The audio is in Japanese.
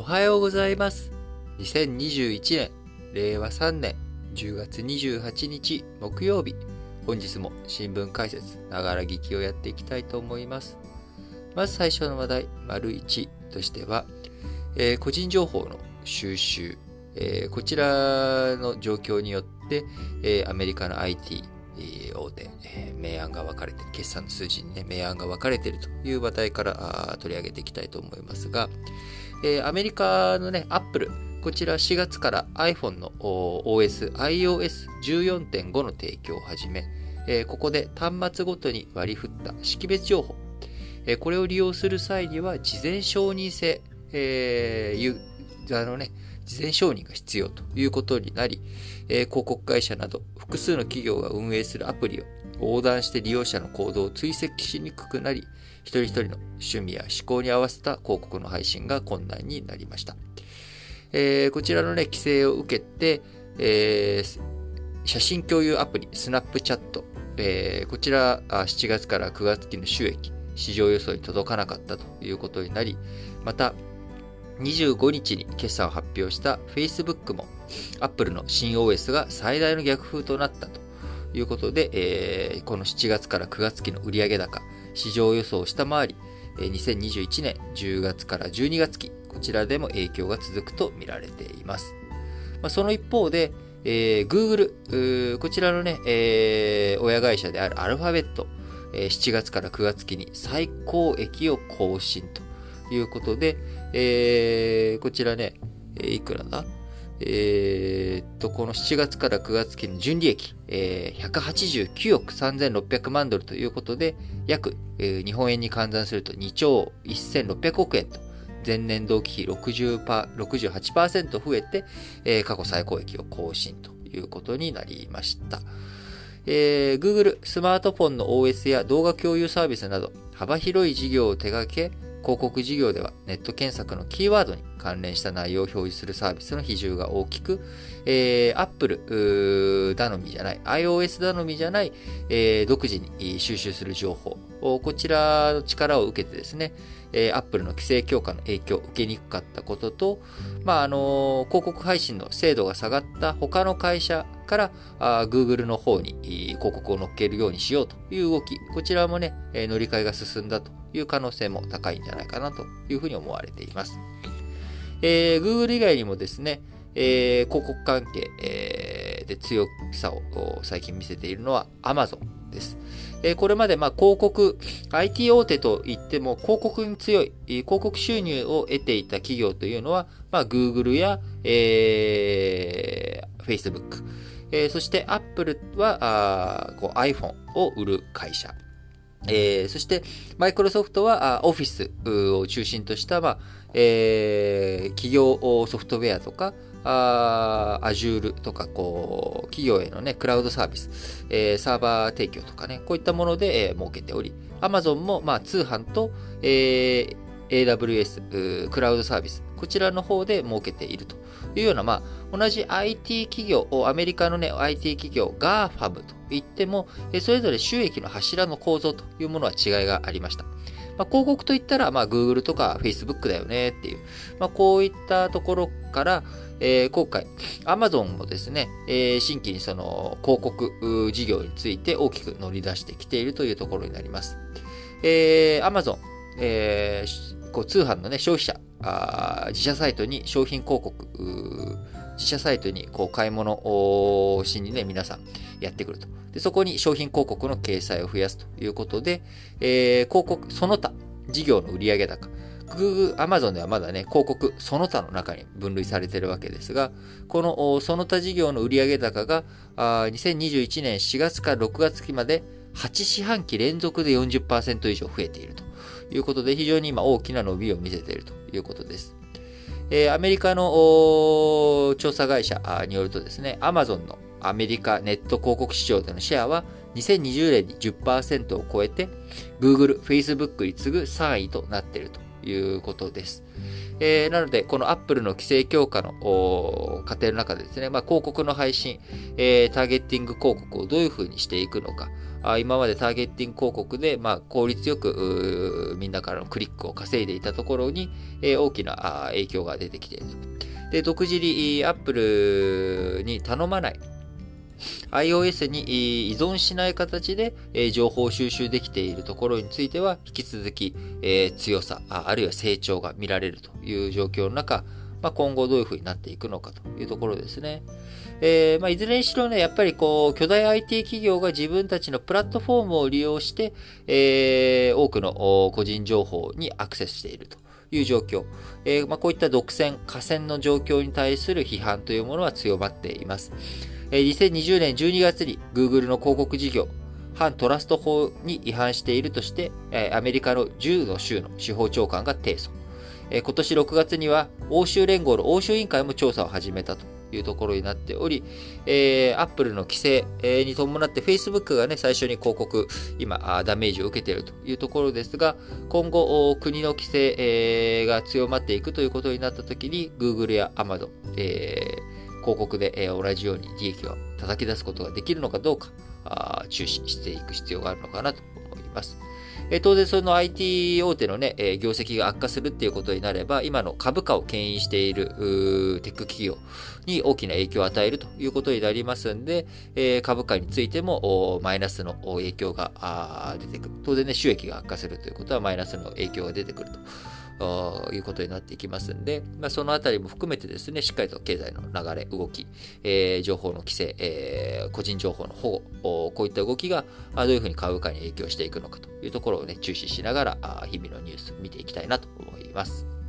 おはようございます。2021年、令和3年10月28日木曜日、本日も新聞解説、ながら聞きをやっていきたいと思います。まず最初の話題、丸1としては、えー個人情報の収集、えーこちらの状況によって、えーアメリカの IT、大手、えー明暗が分かれて、決算の数字にね、明暗が分かれているという話題から取り上げていきたいと思いますが、えーアメリカのね、アップル、こちら4月から iPhone の OS、iOS14.5 の提供を始め、えーここで端末ごとに割り振った識別情報、えーこれを利用する際には事前承認制、えーユーザーのね、事前承認が必要ということになり、えー広告会社など複数の企業が運営するアプリを横断して利用者の行動を追跡しにくくなり、一人一人の趣味や思考に合わせた広告の配信が困難になりました。えーこちらのね、規制を受けて、えー写真共有アプリ、スナップチャット、えーこちら7月から9月期の収益、市場予想に届かなかったということになり、また、25日に決算を発表した Facebook も Apple の新 OS が最大の逆風となったとということで、えーこの7月から9月期の売上高、市場予想を下回り、えー2021年10月から12月期、こちらでも影響が続くと見られています。まあ、その一方で、えー Google、こちらのね、えー親会社であるアルファベット、えー7月から9月期に最高益を更新ということで、えーこちらね、いくらだ？えーっと、この7月から9月期の純利益、えー189億3600万ドルということで、約、えー日本円に換算すると2兆1600億円と、前年同期比60パ68%増えて、えー過去最高益を更新ということになりました。えー Google スマートフォンの OS や動画共有サービスなど幅広い事業を手掛け、広告事業ではネット検索のキーワードに関連した内容を表示するサービスの比重が大きく、えー Apple 頼みじゃない、iOS 頼みじゃない、えー独自に収集する情報、こちらの力を受けてですね、えー Apple の規制強化の影響を受けにくかったことと、まあ、あの広告配信の精度が下がった他の会社からあー Google の方に広告を乗っけるようにしようという動き、こちらもね、乗り換えが進んだという可能性も高いんじゃないかなというふうに思われています。えー Google 以外にもですね、えー広告関係、えーで強さを最近見せているのは Amazon です。えーこれまでまあ広告、IT 大手といっても広告に強い、広告収入を得ていた企業というのは、まあ、Google や、えー Facebook、えーそして Apple はあこう iPhone を売る会社。えーそして、マイクロソフトは、オフィスを中心とした、まあえー企業ソフトウェアとか、あ Azure とか、こう、企業へのね、クラウドサービス、えーサーバー提供とかね、こういったもので、えー儲けており、Amazon も、まあ、通販と、えー AWS、クラウドサービス、こちらの方で儲けているというような、まあ、同じ IT 企業、アメリカのね、IT 企業、GAFAM といっても、それぞれ収益の柱の構造というものは違いがありました。まあ、広告といったら、まあ、Google とか Facebook だよねっていう、まあ、こういったところから、えー今回、Amazon もですね、えー新規にその広告事業について大きく乗り出してきているというところになります。えー Amazon、えーこう通販の、ね、消費者あ自社サイトに商品広告、自社サイトにこう買い物をしにね、皆さんやってくると。でそこに商品広告の掲載を増やすということで、えー広告その他、事業の売上高、Google、Amazon ではまだね、広告その他の中に分類されているわけですが、このその他事業の売上高があ2021年4月から6月期まで8四半期連続で40%以上増えているということで、非常に今大きな伸びを見せているということです。えーアメリカの調査会社によるとですね、Amazon のアメリカネット広告市場でのシェアは2020年に10%を超えて、Google、Facebook に次ぐ3位となっているということです。えー、なので、この Apple の規制強化の過程の中でですね、まあ、広告の配信、えー、ターゲッティング広告をどういうふうにしていくのか、あ今までターゲッティング広告で、まあ、効率よくみんなからのクリックを稼いでいたところに、えー、大きな影響が出てきているで、独自に Apple に頼まない、iOS に依存しない形で情報収集できているところについては、引き続き強さ、あるいは成長が見られるという状況の中、まあ、今後どういうふうになっていくのかというところですね。えーまあ、いずれにしろね、やっぱりこう、巨大 IT 企業が自分たちのプラットフォームを利用して、えー、多くの個人情報にアクセスしているという状況。えーまあ、こういった独占、河川の状況に対する批判というものは強まっています。2020年12月に Google の広告事業、反トラスト法に違反しているとして、アメリカの10の州の司法長官が提訴。今年6月には欧州連合の欧州委員会も調査を始めたというところになっており、えー、Apple の規制に伴って Facebook がね、最初に広告、今、ダメージを受けているというところですが、今後、国の規制が強まっていくということになったときに、Google や Amazon、えー広告で、え同じように利益を叩き出すことができるのかどうか、あ注視していく必要があるのかなと思います。え当然、その IT 大手のね、え業績が悪化するっていうことになれば、今の株価を牽引しているテック企業に大きな影響を与えるということになりますんで、え株価についてもマイナスの影響が出てくる。当然ね、収益が悪化するということはマイナスの影響が出てくると。いうことになっていきますんで、まあ、そのあたりも含めてですね、しっかりと経済の流れ、動き、えー、情報の規制、えー、個人情報の保護、こういった動きがどういうふうに株価に影響していくのかというところをね、注視しながら、日々のニュース見ていきたいなと思います。